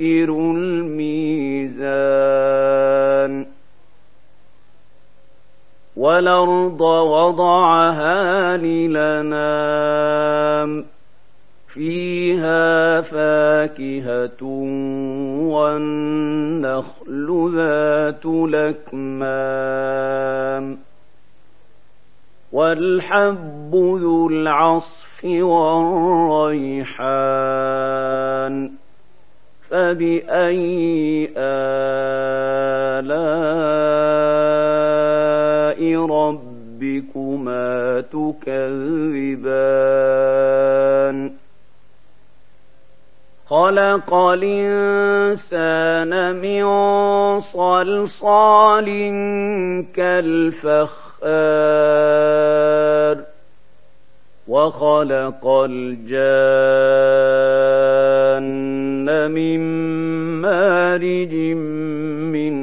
تخسروا الميزان والأرض وضعها للنام فيها فاكهة والنخل ذات لكمام والحب ذو العصف والريحان فبأي آلاء ربكما تكذبان؟ خلق الإنسان من صلصال كالفخار وخلق الجان مارج من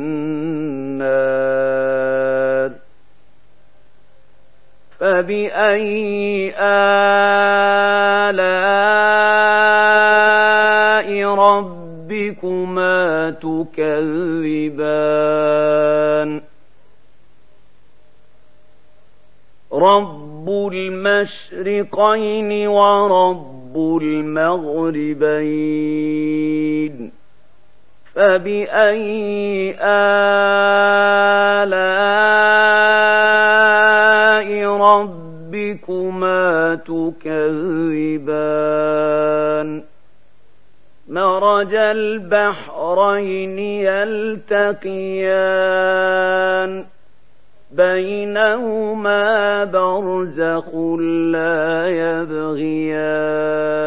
نار. فبأي آلاء ربكما تكذبان؟ رب المشرقين ورب المغربين. فبأي آلاء ربكما تكذبان؟ مرج البحرين يلتقيان. بينهما برزخ لا يبغيان.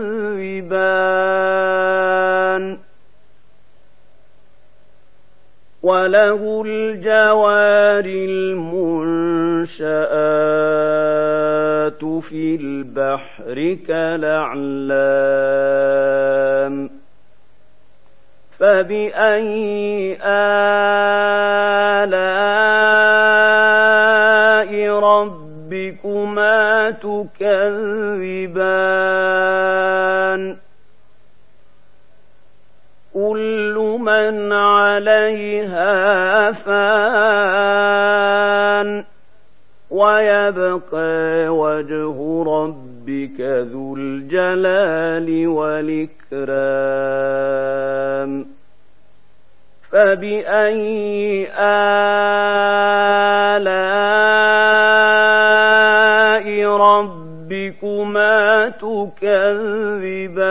تكذبان وله الجوار المنشآت في البحر كالأعلام. فبأي آلاء ربكما تكذبان؟ كل من عليها فان. ويبقى وجه ربك ذو الجلال والإكرام. فبأي آلاء ربكما تكذبان؟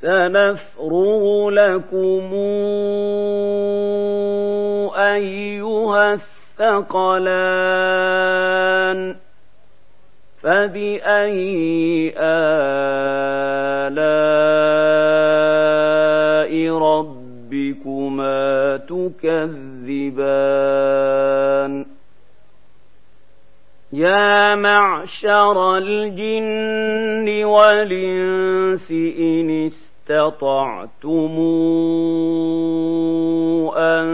سنفرغ لكم أيها الثقلان فبأي آلاء ربكما تكذبان؟ يا معشر الجن والإنس إن استطعتم أن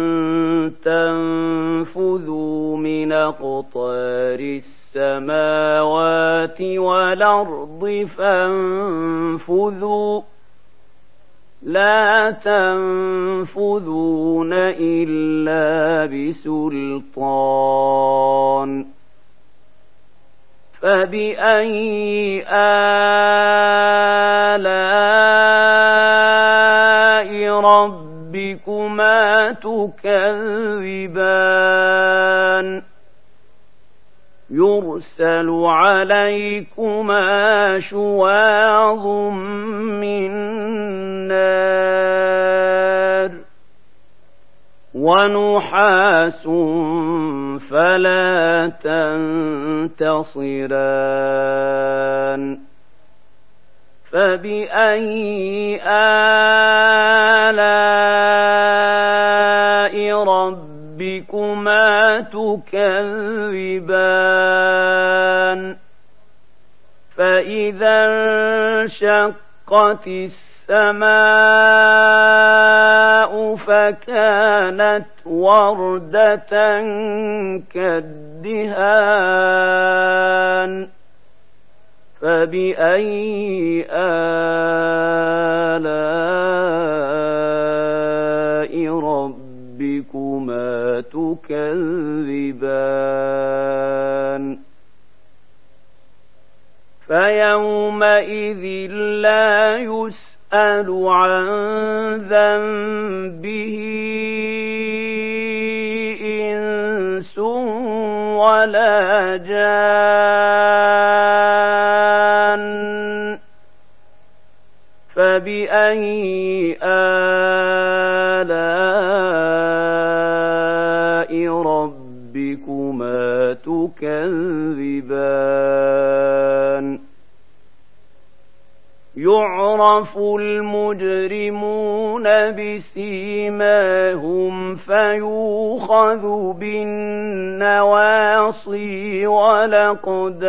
تنفذوا من أقطار السماوات والأرض فانفذوا. لا تنفذون إلا بسلطان. فبأي آلاء ونحاس فلا تنتصران. فبأي آلاء ربكما تكذبان؟ فإذا انشقت السماء فكانت وردة كالدهان فبأي آلاء ربكما تكذبان؟ فيومئذ لا يسأل عن ذنبه جان فبأي آلاء ربكما تكذبان؟ يعرف المجرمون بسيماهم فيوخذ بالنواصي والأقدام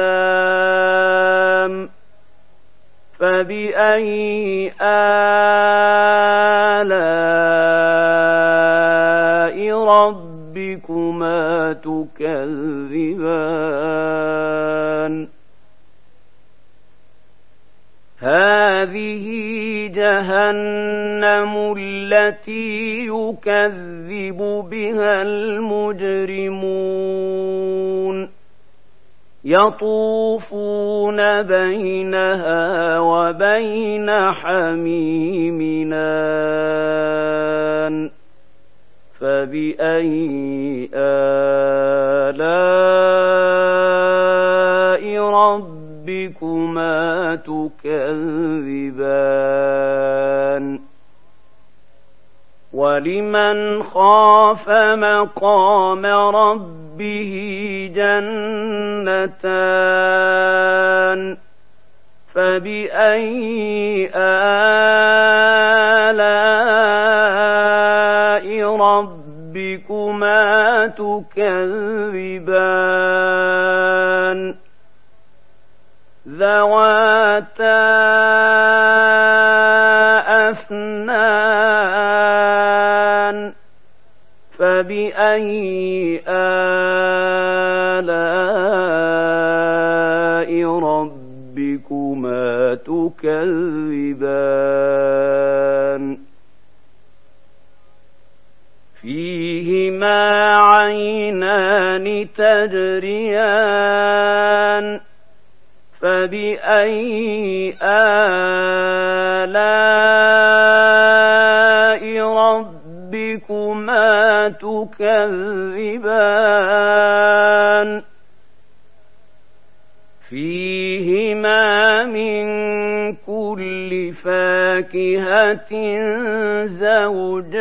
فبأي آلاء ربكما تكذبان؟ هذه جهنم التي يكذب بها المجرمون. يطوفون بينها وبين حميمنا. فبأي آلاء تكذبان ولمن خاف مقام ربه جنتان فبأي آلاء ربكما تكذبان فيهما عينان تجريان فبأي آلاء ربكما تكذبان فيهما من كل فاكهة زوجان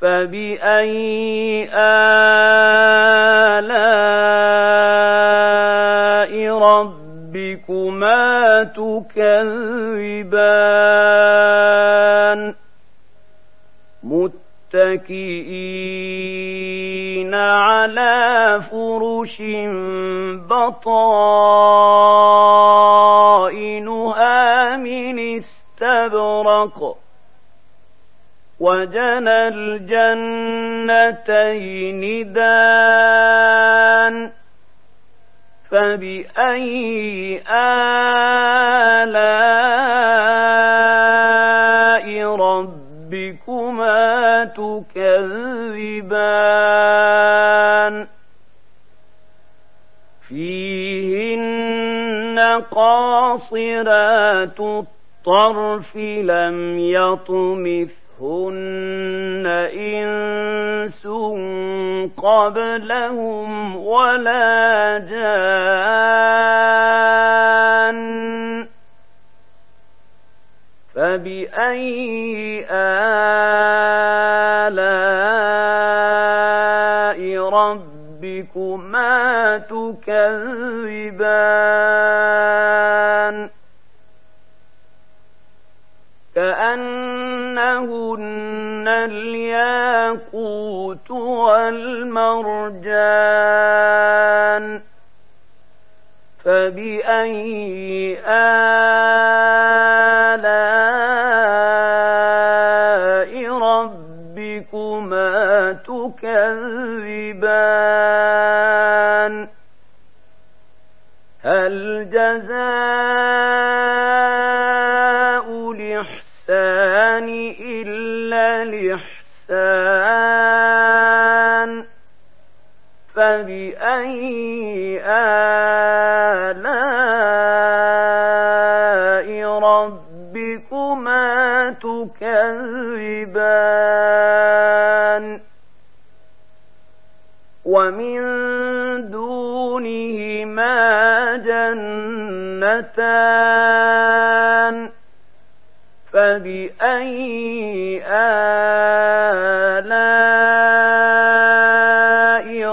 فبأي آلاء ربكما تكذبان متكئين على فرش بطائنها من استبرق وجنى الجنتين دان فبأي آلاء ربكما تكذبان فيهن قاصرات الطرف لم يطمث هن إنس قبلهم ولا جان فبأي آلاء تكذبان كأنهن الياقوت والمرجان فبأي آلاء ربكما تكذبان جزاء جنتان فبأي آلاء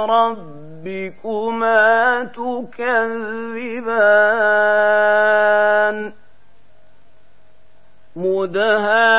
ربكما تكذبان؟ مدهامتان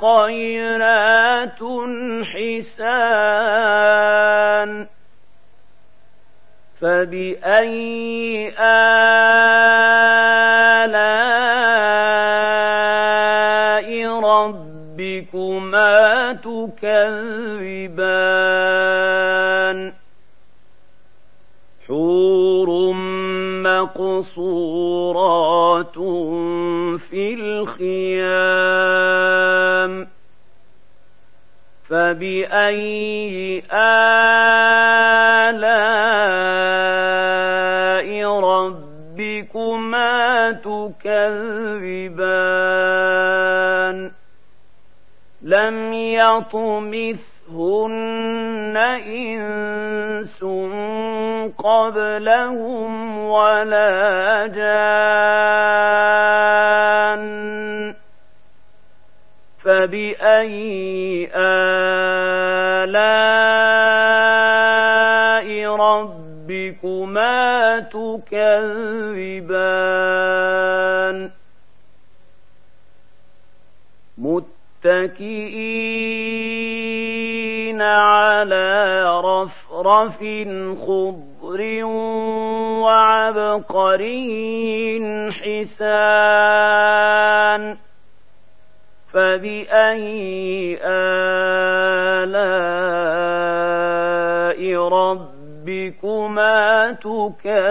خيرات حسان فبأي آلاء مقصورات في الخيام فبأي آلاء ربكما تكذبان؟ لم يطمثهن إنس قبلهم ولا جان فبأي آلاء ربكما تكذبان متكئين على رفرف خضر وعبقري حسان فبأي آلاء ربكما تكذبان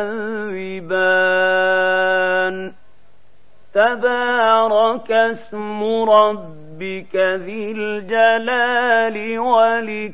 تبارك اسم ربك ذي الجلال والإكرام